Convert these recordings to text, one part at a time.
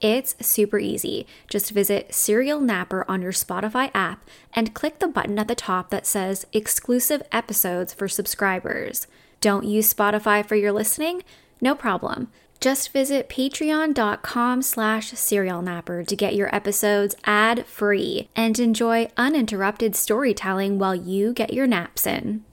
It's super easy. Just visit Serial Napper on your Spotify app and click the button at the top that says Exclusive Episodes for Subscribers. Don't use Spotify for your listening? No problem. Just visit patreon.com slash serialnapper to get your episodes ad-free and enjoy uninterrupted storytelling while you get your naps in.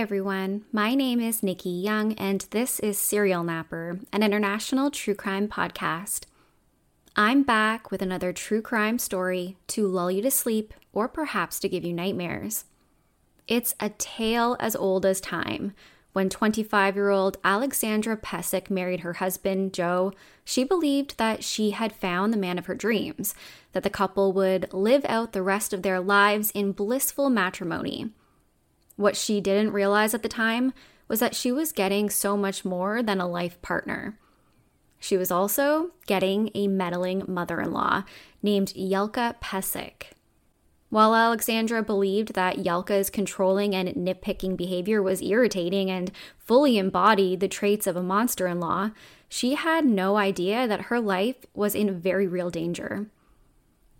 everyone, my name is Nikki Young, and this is Serial Napper, an international true crime podcast. I'm back with another true crime story to lull you to sleep or perhaps to give you nightmares. It's a tale as old as time. When 25 year old Alexandra Pesic married her husband, Joe, she believed that she had found the man of her dreams, that the couple would live out the rest of their lives in blissful matrimony. What she didn't realize at the time was that she was getting so much more than a life partner. She was also getting a meddling mother in law named Jelka Pesic. While Alexandra believed that Jelka's controlling and nitpicking behavior was irritating and fully embodied the traits of a monster in law, she had no idea that her life was in very real danger.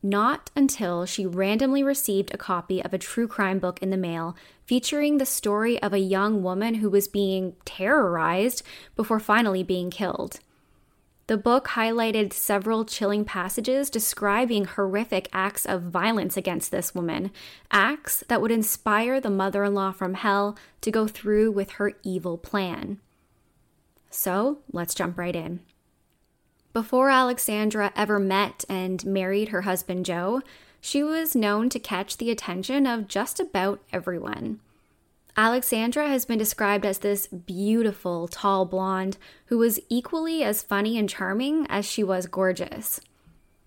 Not until she randomly received a copy of a true crime book in the mail featuring the story of a young woman who was being terrorized before finally being killed. The book highlighted several chilling passages describing horrific acts of violence against this woman, acts that would inspire the mother in law from hell to go through with her evil plan. So let's jump right in. Before Alexandra ever met and married her husband Joe, she was known to catch the attention of just about everyone. Alexandra has been described as this beautiful, tall blonde who was equally as funny and charming as she was gorgeous.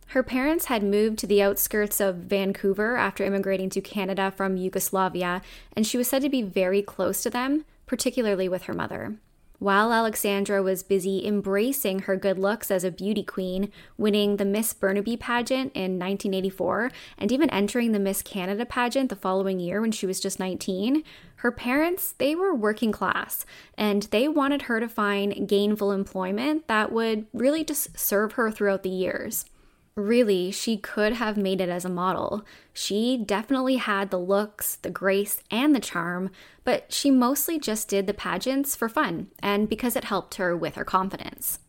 Her parents had moved to the outskirts of Vancouver after immigrating to Canada from Yugoslavia, and she was said to be very close to them, particularly with her mother. While Alexandra was busy embracing her good looks as a beauty queen, winning the Miss Burnaby pageant in 1984, and even entering the Miss Canada pageant the following year when she was just 19, her parents, they were working class, and they wanted her to find gainful employment that would really just serve her throughout the years. Really, she could have made it as a model. She definitely had the looks, the grace, and the charm, but she mostly just did the pageants for fun and because it helped her with her confidence.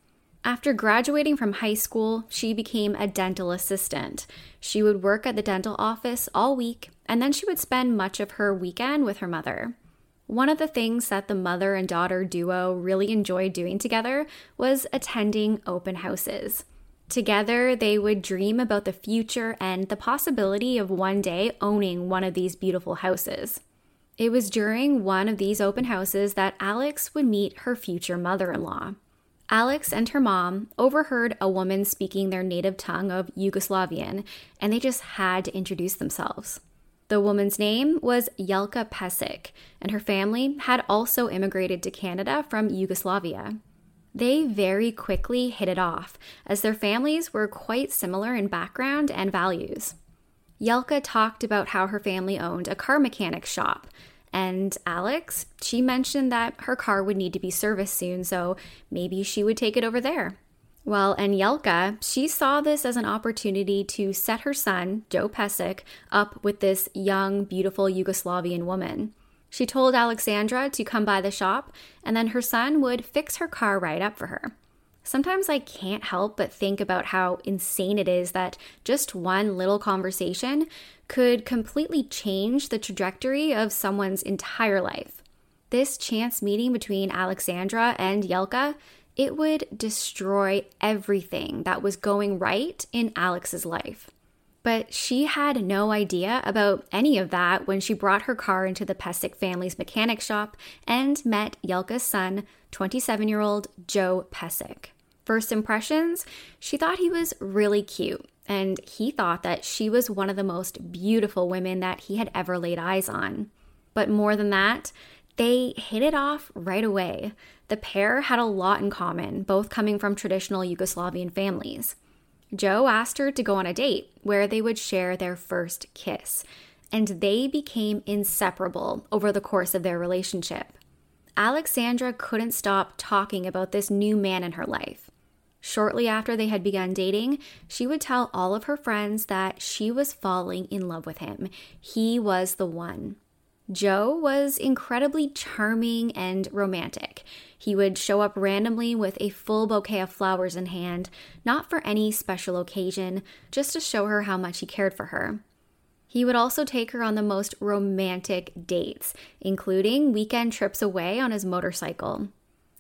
After graduating from high school, she became a dental assistant. She would work at the dental office all week, and then she would spend much of her weekend with her mother. One of the things that the mother and daughter duo really enjoyed doing together was attending open houses. Together, they would dream about the future and the possibility of one day owning one of these beautiful houses. It was during one of these open houses that Alex would meet her future mother in law. Alex and her mom overheard a woman speaking their native tongue of Yugoslavian, and they just had to introduce themselves. The woman's name was Jelka Pesic, and her family had also immigrated to Canada from Yugoslavia. They very quickly hit it off, as their families were quite similar in background and values. Jelka talked about how her family owned a car mechanic shop, and Alex, she mentioned that her car would need to be serviced soon, so maybe she would take it over there. Well, and Jelka, she saw this as an opportunity to set her son, Joe Pesic, up with this young, beautiful Yugoslavian woman. She told Alexandra to come by the shop, and then her son would fix her car right up for her. Sometimes I can't help but think about how insane it is that just one little conversation could completely change the trajectory of someone's entire life. This chance meeting between Alexandra and Jelka, it would destroy everything that was going right in Alex's life. But she had no idea about any of that when she brought her car into the Pesic family's mechanic shop and met Jelka's son, 27 year old Joe Pesic. First impressions, she thought he was really cute, and he thought that she was one of the most beautiful women that he had ever laid eyes on. But more than that, they hit it off right away. The pair had a lot in common, both coming from traditional Yugoslavian families. Joe asked her to go on a date where they would share their first kiss, and they became inseparable over the course of their relationship. Alexandra couldn't stop talking about this new man in her life. Shortly after they had begun dating, she would tell all of her friends that she was falling in love with him. He was the one. Joe was incredibly charming and romantic. He would show up randomly with a full bouquet of flowers in hand, not for any special occasion, just to show her how much he cared for her. He would also take her on the most romantic dates, including weekend trips away on his motorcycle.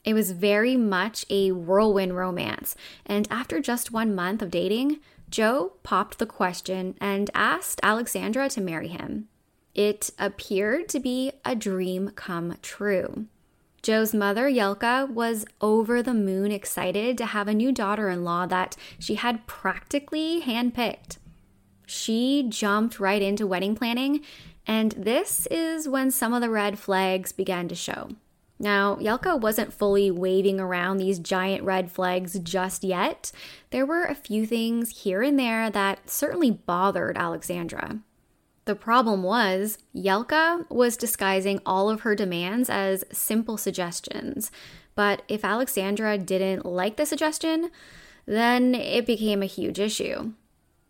It was very much a whirlwind romance, and after just one month of dating, Joe popped the question and asked Alexandra to marry him. It appeared to be a dream come true. Joe's mother, Jelka, was over the moon excited to have a new daughter in law that she had practically handpicked. She jumped right into wedding planning, and this is when some of the red flags began to show. Now, Jelka wasn't fully waving around these giant red flags just yet. There were a few things here and there that certainly bothered Alexandra. The problem was, Jelka was disguising all of her demands as simple suggestions. But if Alexandra didn't like the suggestion, then it became a huge issue.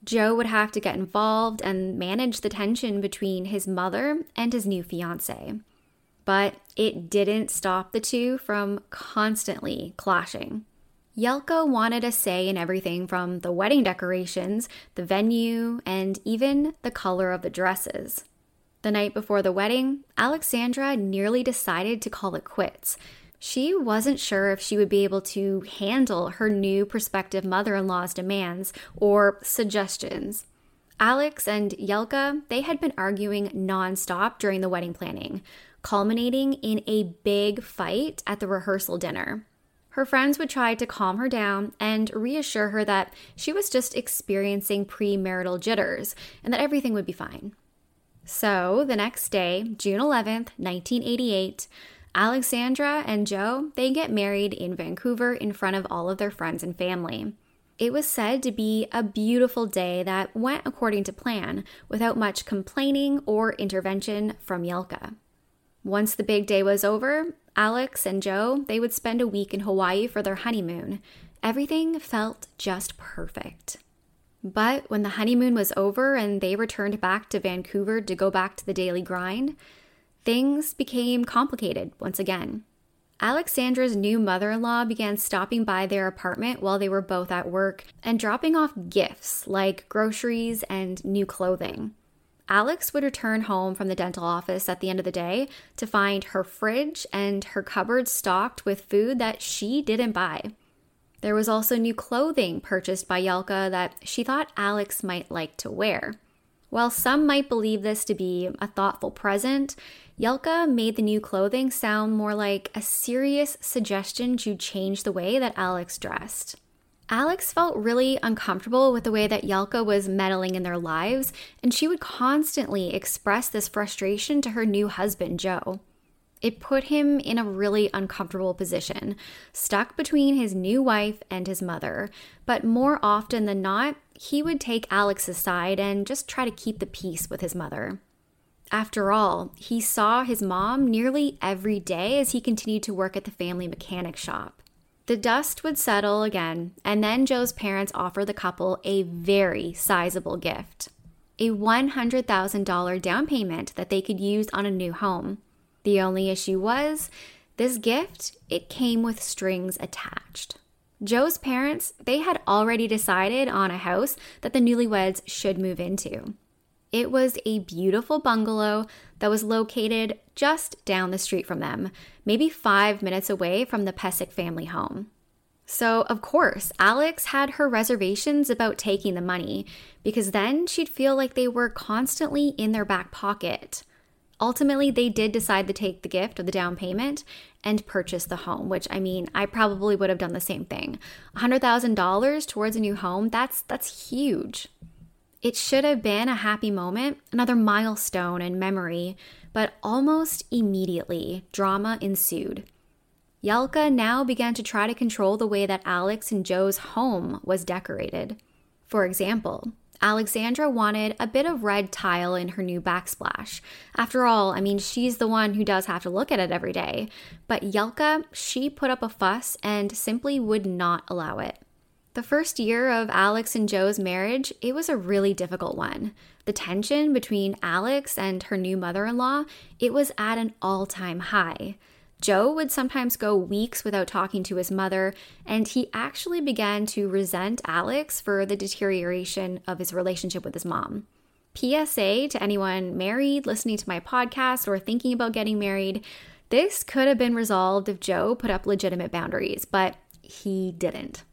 Joe would have to get involved and manage the tension between his mother and his new fiance. But it didn't stop the two from constantly clashing. Jelka wanted a say in everything from the wedding decorations, the venue, and even the color of the dresses. The night before the wedding, Alexandra nearly decided to call it quits. She wasn't sure if she would be able to handle her new prospective mother in law's demands or suggestions. Alex and Jelka, they had been arguing nonstop during the wedding planning, culminating in a big fight at the rehearsal dinner. Her friends would try to calm her down and reassure her that she was just experiencing premarital jitters and that everything would be fine. So, the next day, June 11th, 1988, Alexandra and Joe, they get married in Vancouver in front of all of their friends and family. It was said to be a beautiful day that went according to plan without much complaining or intervention from Jelka. Once the big day was over, Alex and Joe, they would spend a week in Hawaii for their honeymoon. Everything felt just perfect. But when the honeymoon was over and they returned back to Vancouver to go back to the daily grind, things became complicated once again. Alexandra's new mother in law began stopping by their apartment while they were both at work and dropping off gifts like groceries and new clothing. Alex would return home from the dental office at the end of the day to find her fridge and her cupboard stocked with food that she didn't buy. There was also new clothing purchased by Jelka that she thought Alex might like to wear. While some might believe this to be a thoughtful present, Jelka made the new clothing sound more like a serious suggestion to change the way that Alex dressed. Alex felt really uncomfortable with the way that Jelka was meddling in their lives, and she would constantly express this frustration to her new husband, Joe. It put him in a really uncomfortable position, stuck between his new wife and his mother. But more often than not, he would take Alex aside and just try to keep the peace with his mother. After all, he saw his mom nearly every day as he continued to work at the family mechanic shop. The dust would settle again, and then Joe's parents offered the couple a very sizable gift a $100,000 down payment that they could use on a new home. The only issue was this gift, it came with strings attached. Joe's parents, they had already decided on a house that the newlyweds should move into. It was a beautiful bungalow that was located just down the street from them, maybe five minutes away from the Pesic family home. So, of course, Alex had her reservations about taking the money because then she'd feel like they were constantly in their back pocket. Ultimately, they did decide to take the gift of the down payment and purchase the home, which I mean, I probably would have done the same thing. $100,000 towards a new home, that's that's huge. It should have been a happy moment, another milestone in memory, but almost immediately, drama ensued. Jelka now began to try to control the way that Alex and Joe's home was decorated. For example, Alexandra wanted a bit of red tile in her new backsplash. After all, I mean, she's the one who does have to look at it every day. But Jelka, she put up a fuss and simply would not allow it. The first year of Alex and Joe's marriage, it was a really difficult one. The tension between Alex and her new mother-in-law, it was at an all-time high. Joe would sometimes go weeks without talking to his mother, and he actually began to resent Alex for the deterioration of his relationship with his mom. PSA to anyone married, listening to my podcast, or thinking about getting married this could have been resolved if Joe put up legitimate boundaries, but he didn't.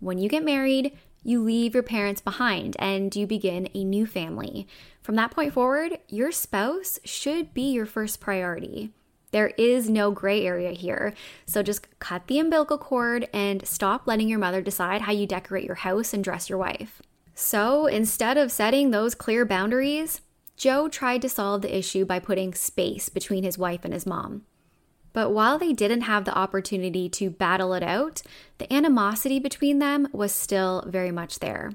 When you get married, you leave your parents behind and you begin a new family. From that point forward, your spouse should be your first priority. There is no gray area here. So just cut the umbilical cord and stop letting your mother decide how you decorate your house and dress your wife. So instead of setting those clear boundaries, Joe tried to solve the issue by putting space between his wife and his mom. But while they didn't have the opportunity to battle it out, the animosity between them was still very much there.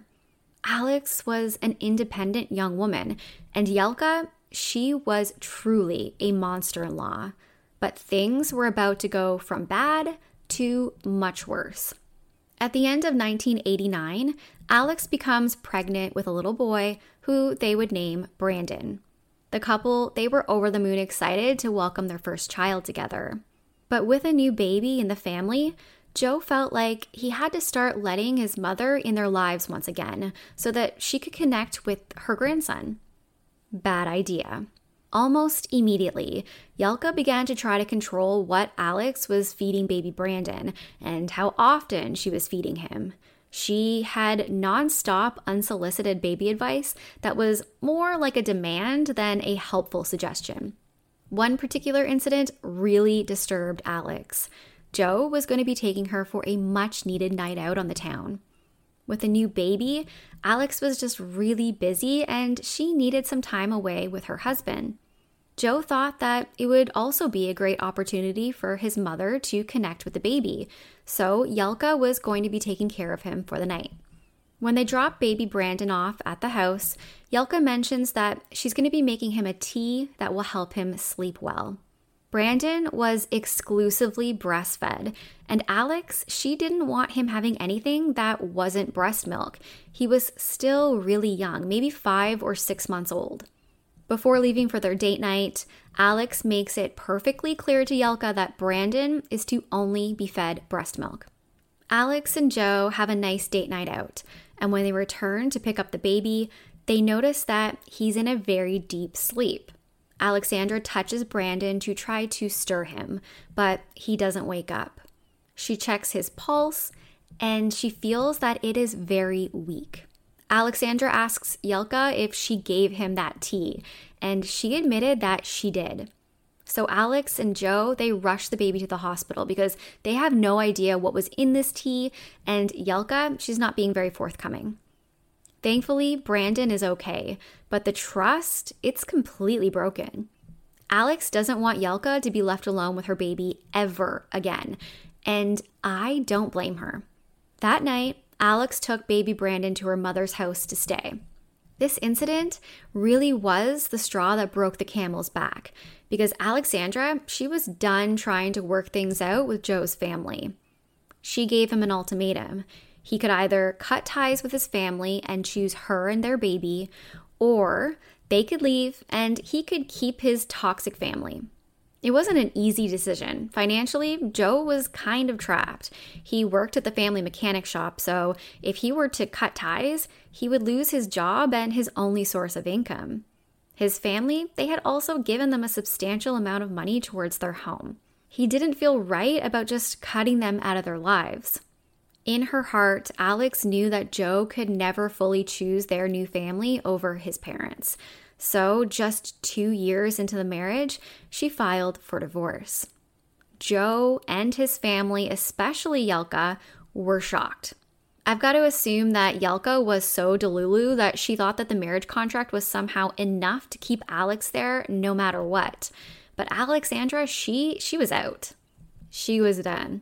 Alex was an independent young woman, and Jelka, she was truly a monster in law. But things were about to go from bad to much worse. At the end of 1989, Alex becomes pregnant with a little boy who they would name Brandon. The couple, they were over the moon excited to welcome their first child together. But with a new baby in the family, Joe felt like he had to start letting his mother in their lives once again so that she could connect with her grandson. Bad idea. Almost immediately, Jelka began to try to control what Alex was feeding baby Brandon and how often she was feeding him. She had nonstop unsolicited baby advice that was more like a demand than a helpful suggestion. One particular incident really disturbed Alex. Joe was going to be taking her for a much needed night out on the town. With a new baby, Alex was just really busy and she needed some time away with her husband. Joe thought that it would also be a great opportunity for his mother to connect with the baby, so Jelka was going to be taking care of him for the night. When they drop baby Brandon off at the house, Jelka mentions that she's going to be making him a tea that will help him sleep well. Brandon was exclusively breastfed, and Alex, she didn't want him having anything that wasn't breast milk. He was still really young, maybe five or six months old. Before leaving for their date night, Alex makes it perfectly clear to Jelka that Brandon is to only be fed breast milk. Alex and Joe have a nice date night out, and when they return to pick up the baby, they notice that he's in a very deep sleep. Alexandra touches Brandon to try to stir him, but he doesn't wake up. She checks his pulse and she feels that it is very weak. Alexandra asks Jelka if she gave him that tea, and she admitted that she did. So Alex and Joe, they rush the baby to the hospital because they have no idea what was in this tea, and Jelka, she's not being very forthcoming. Thankfully, Brandon is okay, but the trust, it's completely broken. Alex doesn't want Jelka to be left alone with her baby ever again, and I don't blame her. That night, Alex took baby Brandon to her mother's house to stay. This incident really was the straw that broke the camel's back because Alexandra, she was done trying to work things out with Joe's family. She gave him an ultimatum. He could either cut ties with his family and choose her and their baby, or they could leave and he could keep his toxic family. It wasn't an easy decision. Financially, Joe was kind of trapped. He worked at the family mechanic shop, so if he were to cut ties, he would lose his job and his only source of income. His family, they had also given them a substantial amount of money towards their home. He didn't feel right about just cutting them out of their lives. In her heart, Alex knew that Joe could never fully choose their new family over his parents. So, just two years into the marriage, she filed for divorce. Joe and his family, especially Jelka, were shocked. I've got to assume that Jelka was so delulu that she thought that the marriage contract was somehow enough to keep Alex there no matter what. But Alexandra, she she was out. She was done.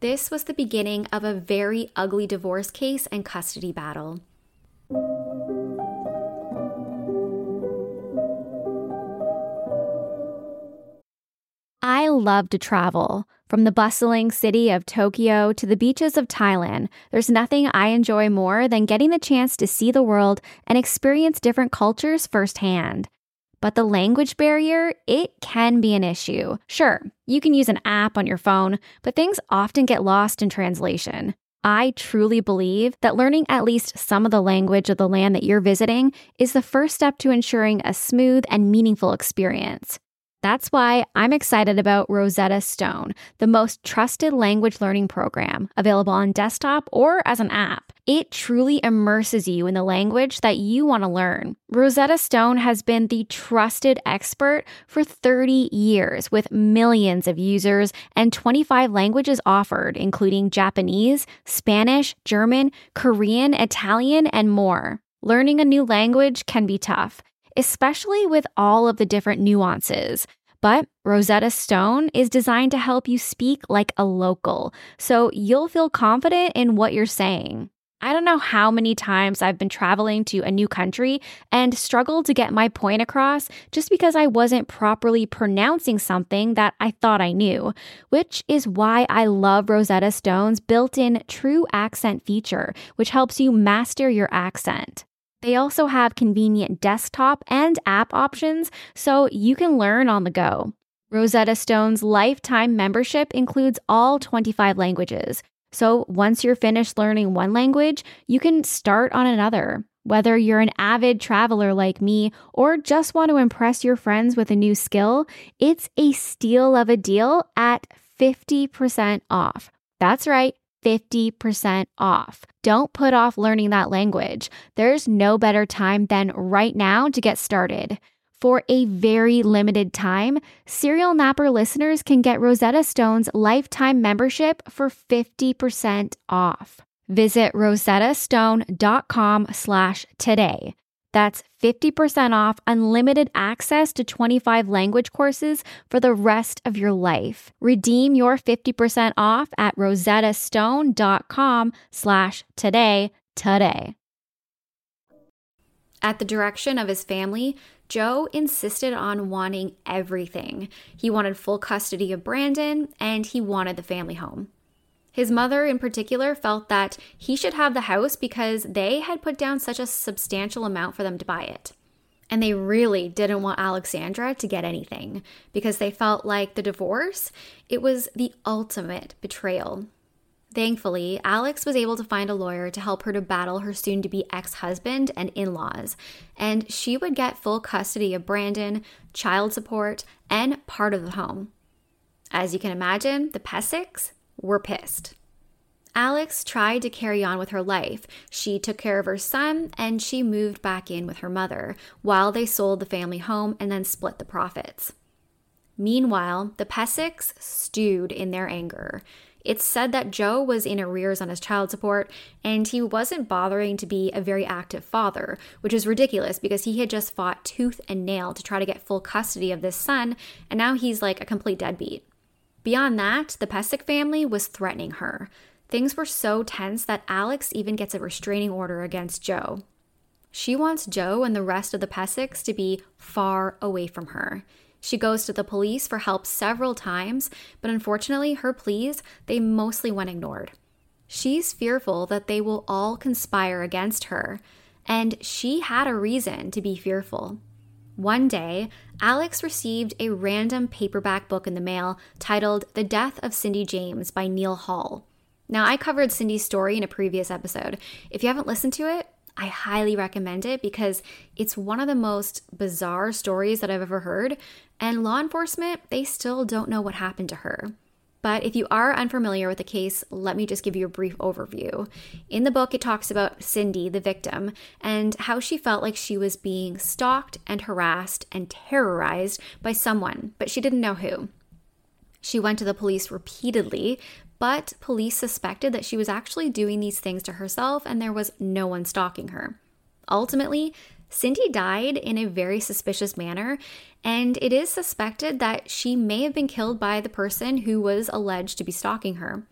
This was the beginning of a very ugly divorce case and custody battle. Love to travel. From the bustling city of Tokyo to the beaches of Thailand, there's nothing I enjoy more than getting the chance to see the world and experience different cultures firsthand. But the language barrier, it can be an issue. Sure, you can use an app on your phone, but things often get lost in translation. I truly believe that learning at least some of the language of the land that you're visiting is the first step to ensuring a smooth and meaningful experience. That's why I'm excited about Rosetta Stone, the most trusted language learning program available on desktop or as an app. It truly immerses you in the language that you want to learn. Rosetta Stone has been the trusted expert for 30 years with millions of users and 25 languages offered, including Japanese, Spanish, German, Korean, Italian, and more. Learning a new language can be tough especially with all of the different nuances. But Rosetta Stone is designed to help you speak like a local, so you'll feel confident in what you're saying. I don't know how many times I've been traveling to a new country and struggled to get my point across just because I wasn't properly pronouncing something that I thought I knew, which is why I love Rosetta Stone's built in true accent feature, which helps you master your accent. They also have convenient desktop and app options so you can learn on the go. Rosetta Stone's lifetime membership includes all 25 languages. So once you're finished learning one language, you can start on another. Whether you're an avid traveler like me or just want to impress your friends with a new skill, it's a steal of a deal at 50% off. That's right. 50% off. Don't put off learning that language. There's no better time than right now to get started. For a very limited time, Serial Napper listeners can get Rosetta Stone's lifetime membership for 50% off. Visit rosettastone.com slash today. That's 50% off unlimited access to 25 language courses for the rest of your life. Redeem your 50% off at rosettastone.com slash today today. At the direction of his family, Joe insisted on wanting everything. He wanted full custody of Brandon and he wanted the family home. His mother, in particular, felt that he should have the house because they had put down such a substantial amount for them to buy it. And they really didn't want Alexandra to get anything because they felt like the divorce, it was the ultimate betrayal. Thankfully, Alex was able to find a lawyer to help her to battle her soon to be ex husband and in laws, and she would get full custody of Brandon, child support, and part of the home. As you can imagine, the Pesics, were pissed. Alex tried to carry on with her life. She took care of her son and she moved back in with her mother while they sold the family home and then split the profits. Meanwhile, the Pesics stewed in their anger. It's said that Joe was in arrears on his child support and he wasn't bothering to be a very active father, which is ridiculous because he had just fought tooth and nail to try to get full custody of this son, and now he's like a complete deadbeat. Beyond that, the Pesic family was threatening her. Things were so tense that Alex even gets a restraining order against Joe. She wants Joe and the rest of the Pesics to be far away from her. She goes to the police for help several times, but unfortunately, her pleas, they mostly went ignored. She's fearful that they will all conspire against her, and she had a reason to be fearful. One day, Alex received a random paperback book in the mail titled The Death of Cindy James by Neil Hall. Now, I covered Cindy's story in a previous episode. If you haven't listened to it, I highly recommend it because it's one of the most bizarre stories that I've ever heard, and law enforcement, they still don't know what happened to her. But if you are unfamiliar with the case, let me just give you a brief overview. In the book, it talks about Cindy, the victim, and how she felt like she was being stalked and harassed and terrorized by someone, but she didn't know who. She went to the police repeatedly, but police suspected that she was actually doing these things to herself and there was no one stalking her. Ultimately, Cindy died in a very suspicious manner, and it is suspected that she may have been killed by the person who was alleged to be stalking her.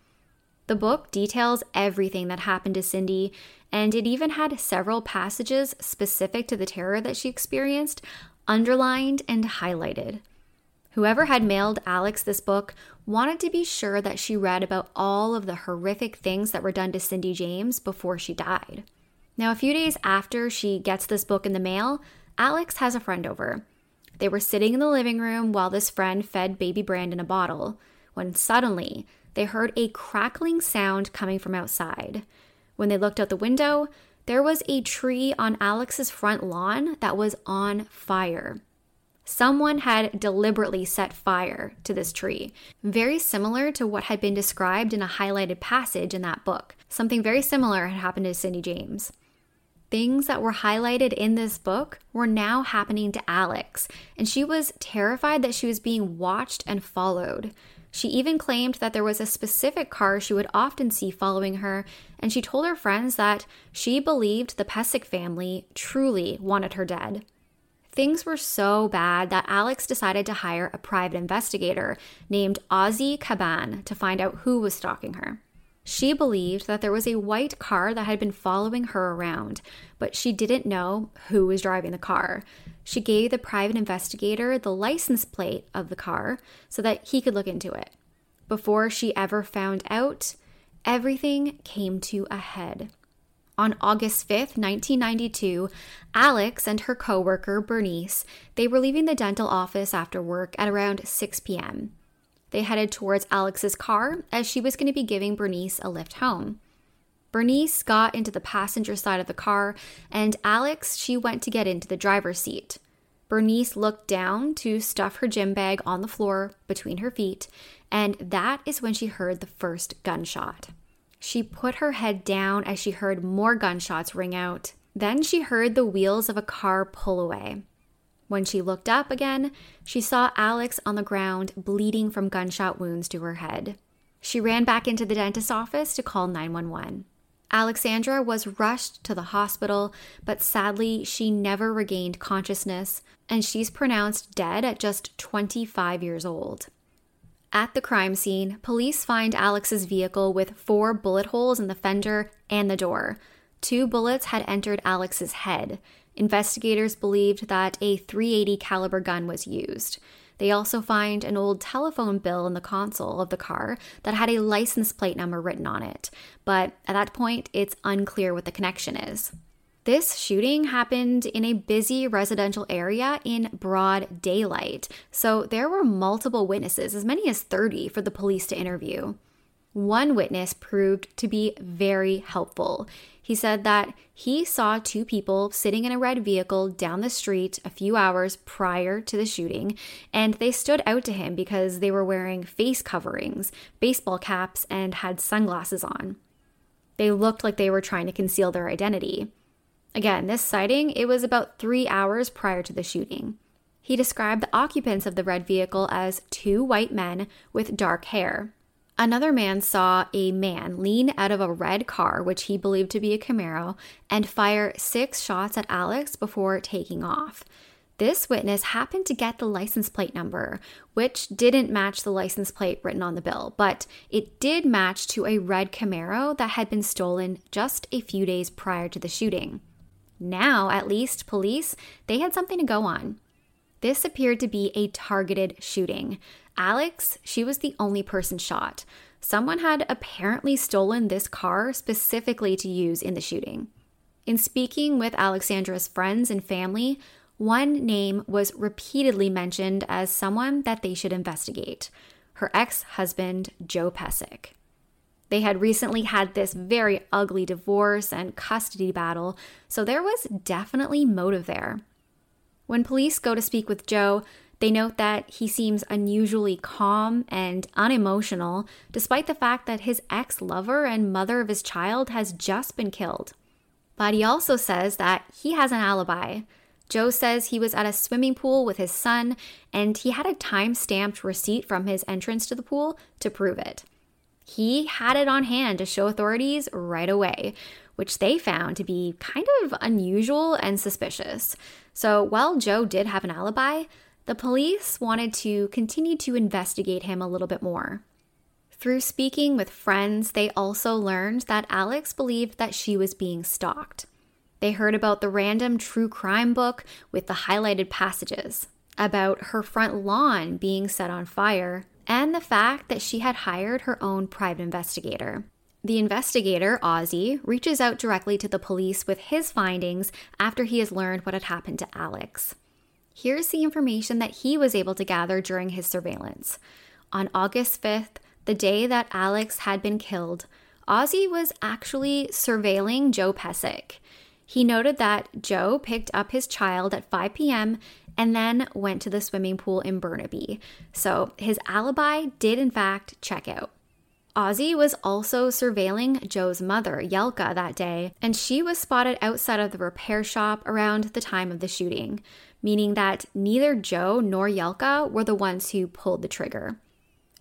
The book details everything that happened to Cindy, and it even had several passages specific to the terror that she experienced underlined and highlighted. Whoever had mailed Alex this book wanted to be sure that she read about all of the horrific things that were done to Cindy James before she died. Now, a few days after she gets this book in the mail, Alex has a friend over. They were sitting in the living room while this friend fed baby Brandon a bottle when suddenly they heard a crackling sound coming from outside. When they looked out the window, there was a tree on Alex's front lawn that was on fire. Someone had deliberately set fire to this tree, very similar to what had been described in a highlighted passage in that book. Something very similar had happened to Cindy James. Things that were highlighted in this book were now happening to Alex, and she was terrified that she was being watched and followed. She even claimed that there was a specific car she would often see following her, and she told her friends that she believed the Pesic family truly wanted her dead. Things were so bad that Alex decided to hire a private investigator named Ozzy Caban to find out who was stalking her. She believed that there was a white car that had been following her around, but she didn't know who was driving the car. She gave the private investigator the license plate of the car so that he could look into it. Before she ever found out, everything came to a head. On August 5th, 1992, Alex and her coworker Bernice, they were leaving the dental office after work at around 6 p.m. They headed towards Alex's car as she was going to be giving Bernice a lift home. Bernice got into the passenger side of the car and Alex, she went to get into the driver's seat. Bernice looked down to stuff her gym bag on the floor between her feet, and that is when she heard the first gunshot. She put her head down as she heard more gunshots ring out. Then she heard the wheels of a car pull away. When she looked up again, she saw Alex on the ground, bleeding from gunshot wounds to her head. She ran back into the dentist's office to call 911. Alexandra was rushed to the hospital, but sadly, she never regained consciousness, and she's pronounced dead at just 25 years old. At the crime scene, police find Alex's vehicle with four bullet holes in the fender and the door. Two bullets had entered Alex's head. Investigators believed that a 380 caliber gun was used. They also find an old telephone bill in the console of the car that had a license plate number written on it, but at that point, it's unclear what the connection is. This shooting happened in a busy residential area in broad daylight, so there were multiple witnesses, as many as 30, for the police to interview. One witness proved to be very helpful. He said that he saw two people sitting in a red vehicle down the street a few hours prior to the shooting, and they stood out to him because they were wearing face coverings, baseball caps, and had sunglasses on. They looked like they were trying to conceal their identity. Again, this sighting, it was about three hours prior to the shooting. He described the occupants of the red vehicle as two white men with dark hair. Another man saw a man lean out of a red car, which he believed to be a Camaro, and fire six shots at Alex before taking off. This witness happened to get the license plate number, which didn't match the license plate written on the bill, but it did match to a red Camaro that had been stolen just a few days prior to the shooting. Now, at least, police, they had something to go on. This appeared to be a targeted shooting. Alex, she was the only person shot. Someone had apparently stolen this car specifically to use in the shooting. In speaking with Alexandra's friends and family, one name was repeatedly mentioned as someone that they should investigate her ex husband, Joe Pesic. They had recently had this very ugly divorce and custody battle, so there was definitely motive there. When police go to speak with Joe, they note that he seems unusually calm and unemotional, despite the fact that his ex lover and mother of his child has just been killed. But he also says that he has an alibi. Joe says he was at a swimming pool with his son and he had a time stamped receipt from his entrance to the pool to prove it. He had it on hand to show authorities right away, which they found to be kind of unusual and suspicious. So while Joe did have an alibi, the police wanted to continue to investigate him a little bit more. Through speaking with friends, they also learned that Alex believed that she was being stalked. They heard about the random true crime book with the highlighted passages, about her front lawn being set on fire, and the fact that she had hired her own private investigator. The investigator, Ozzy, reaches out directly to the police with his findings after he has learned what had happened to Alex. Here's the information that he was able to gather during his surveillance. On August 5th, the day that Alex had been killed, Ozzy was actually surveilling Joe Pesic. He noted that Joe picked up his child at 5 p.m. and then went to the swimming pool in Burnaby. So his alibi did, in fact, check out. Ozzy was also surveilling Joe's mother, Jelka, that day, and she was spotted outside of the repair shop around the time of the shooting, meaning that neither Joe nor Jelka were the ones who pulled the trigger.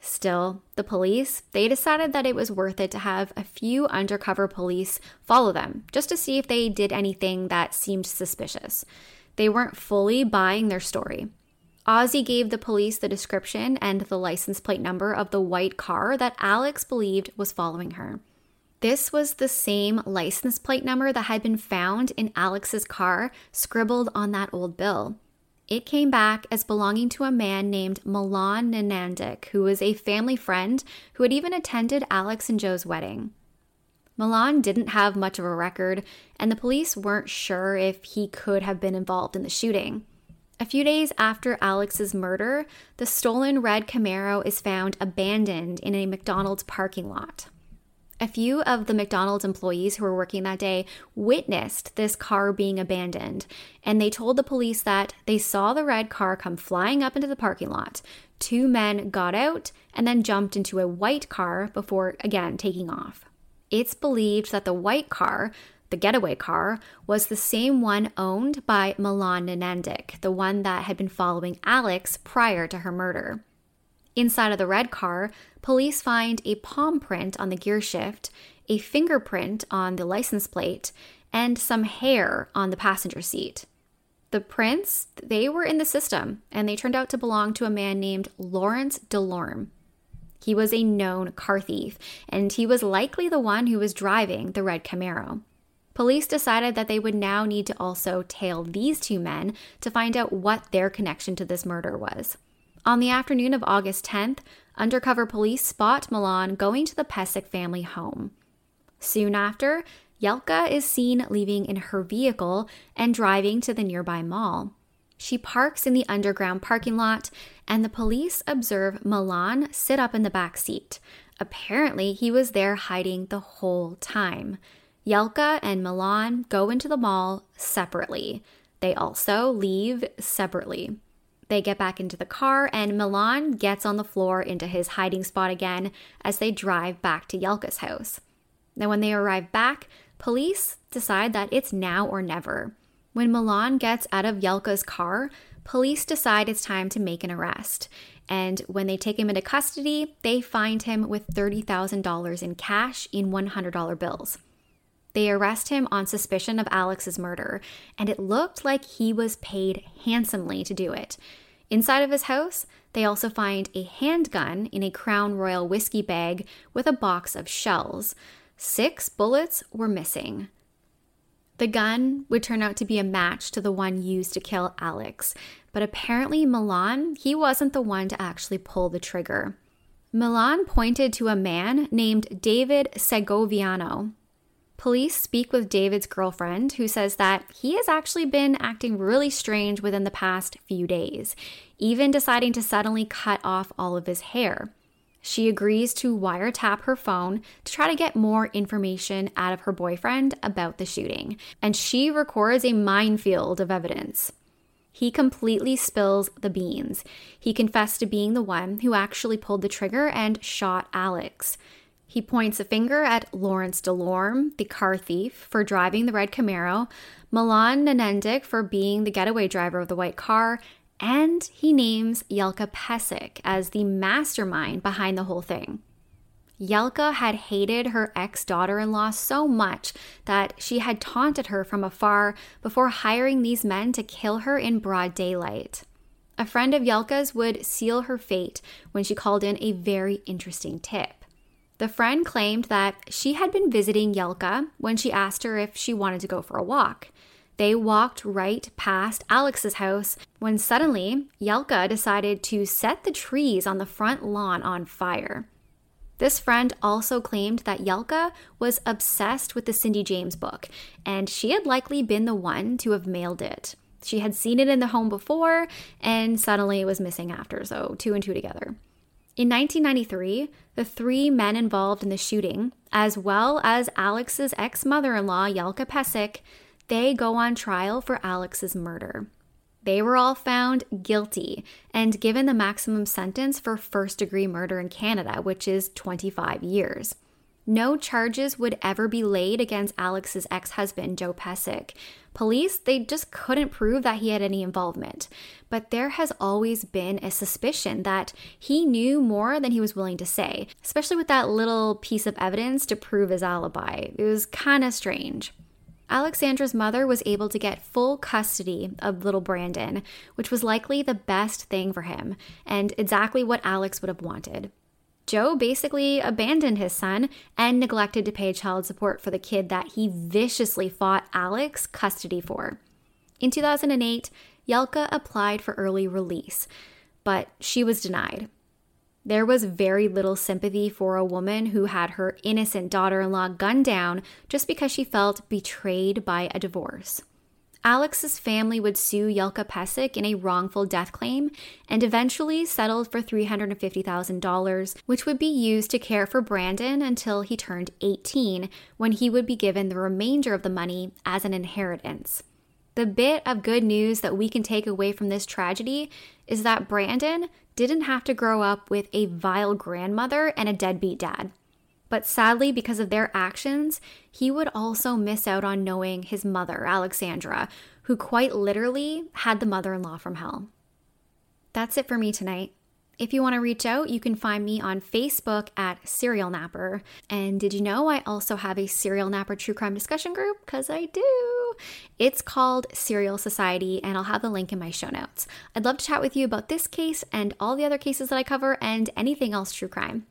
Still, the police, they decided that it was worth it to have a few undercover police follow them just to see if they did anything that seemed suspicious. They weren't fully buying their story. Ozzy gave the police the description and the license plate number of the white car that Alex believed was following her. This was the same license plate number that had been found in Alex's car, scribbled on that old bill. It came back as belonging to a man named Milan Nanandik, who was a family friend who had even attended Alex and Joe's wedding. Milan didn't have much of a record, and the police weren't sure if he could have been involved in the shooting. A few days after Alex's murder, the stolen red Camaro is found abandoned in a McDonald's parking lot. A few of the McDonald's employees who were working that day witnessed this car being abandoned, and they told the police that they saw the red car come flying up into the parking lot. Two men got out and then jumped into a white car before again taking off. It's believed that the white car the getaway car, was the same one owned by Milan Nanandik, the one that had been following Alex prior to her murder. Inside of the red car, police find a palm print on the gear shift, a fingerprint on the license plate, and some hair on the passenger seat. The prints, they were in the system, and they turned out to belong to a man named Lawrence Delorme. He was a known car thief, and he was likely the one who was driving the red Camaro. Police decided that they would now need to also tail these two men to find out what their connection to this murder was. On the afternoon of August 10th, undercover police spot Milan going to the Pesic family home. Soon after, Jelka is seen leaving in her vehicle and driving to the nearby mall. She parks in the underground parking lot, and the police observe Milan sit up in the back seat. Apparently, he was there hiding the whole time. Jelka and Milan go into the mall separately. They also leave separately. They get back into the car, and Milan gets on the floor into his hiding spot again as they drive back to Jelka's house. Now, when they arrive back, police decide that it's now or never. When Milan gets out of Jelka's car, police decide it's time to make an arrest. And when they take him into custody, they find him with $30,000 in cash in $100 bills. They arrest him on suspicion of Alex's murder, and it looked like he was paid handsomely to do it. Inside of his house, they also find a handgun in a Crown Royal whiskey bag with a box of shells. Six bullets were missing. The gun would turn out to be a match to the one used to kill Alex, but apparently Milan, he wasn't the one to actually pull the trigger. Milan pointed to a man named David Segoviano. Police speak with David's girlfriend, who says that he has actually been acting really strange within the past few days, even deciding to suddenly cut off all of his hair. She agrees to wiretap her phone to try to get more information out of her boyfriend about the shooting, and she records a minefield of evidence. He completely spills the beans. He confessed to being the one who actually pulled the trigger and shot Alex. He points a finger at Lawrence DeLorme, the car thief, for driving the red Camaro, Milan Nenendic for being the getaway driver of the white car, and he names Jelka Pesic as the mastermind behind the whole thing. Jelka had hated her ex daughter in law so much that she had taunted her from afar before hiring these men to kill her in broad daylight. A friend of Jelka's would seal her fate when she called in a very interesting tip. The friend claimed that she had been visiting Jelka when she asked her if she wanted to go for a walk. They walked right past Alex's house when suddenly Jelka decided to set the trees on the front lawn on fire. This friend also claimed that Jelka was obsessed with the Cindy James book, and she had likely been the one to have mailed it. She had seen it in the home before and suddenly it was missing after, so two and two together. In 1993, the three men involved in the shooting, as well as Alex's ex mother in law, Jelka Pesic, they go on trial for Alex's murder. They were all found guilty and given the maximum sentence for first degree murder in Canada, which is 25 years. No charges would ever be laid against Alex's ex husband, Joe Pesic. Police, they just couldn't prove that he had any involvement. But there has always been a suspicion that he knew more than he was willing to say, especially with that little piece of evidence to prove his alibi. It was kind of strange. Alexandra's mother was able to get full custody of little Brandon, which was likely the best thing for him, and exactly what Alex would have wanted. Joe basically abandoned his son and neglected to pay child support for the kid that he viciously fought Alex custody for. In 2008, Jelka applied for early release, but she was denied. There was very little sympathy for a woman who had her innocent daughter in law gunned down just because she felt betrayed by a divorce. Alex's family would sue Jelka Pesic in a wrongful death claim and eventually settled for $350,000, which would be used to care for Brandon until he turned 18, when he would be given the remainder of the money as an inheritance. The bit of good news that we can take away from this tragedy is that Brandon didn't have to grow up with a vile grandmother and a deadbeat dad. But sadly, because of their actions, he would also miss out on knowing his mother, Alexandra, who quite literally had the mother in law from hell. That's it for me tonight. If you want to reach out, you can find me on Facebook at Serial Napper. And did you know I also have a Serial Napper true crime discussion group? Because I do. It's called Serial Society, and I'll have the link in my show notes. I'd love to chat with you about this case and all the other cases that I cover and anything else true crime.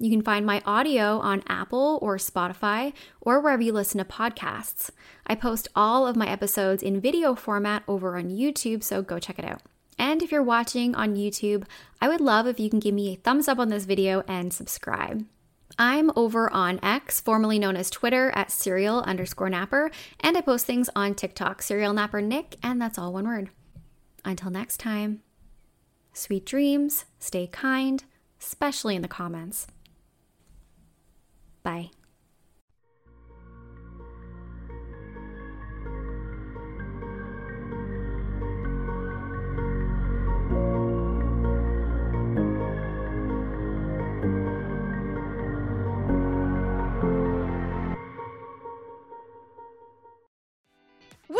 You can find my audio on Apple or Spotify or wherever you listen to podcasts. I post all of my episodes in video format over on YouTube, so go check it out. And if you're watching on YouTube, I would love if you can give me a thumbs up on this video and subscribe. I'm over on X, formerly known as Twitter, at serial underscore napper, and I post things on TikTok, serial napper Nick, and that's all one word. Until next time, sweet dreams, stay kind, especially in the comments. Bye.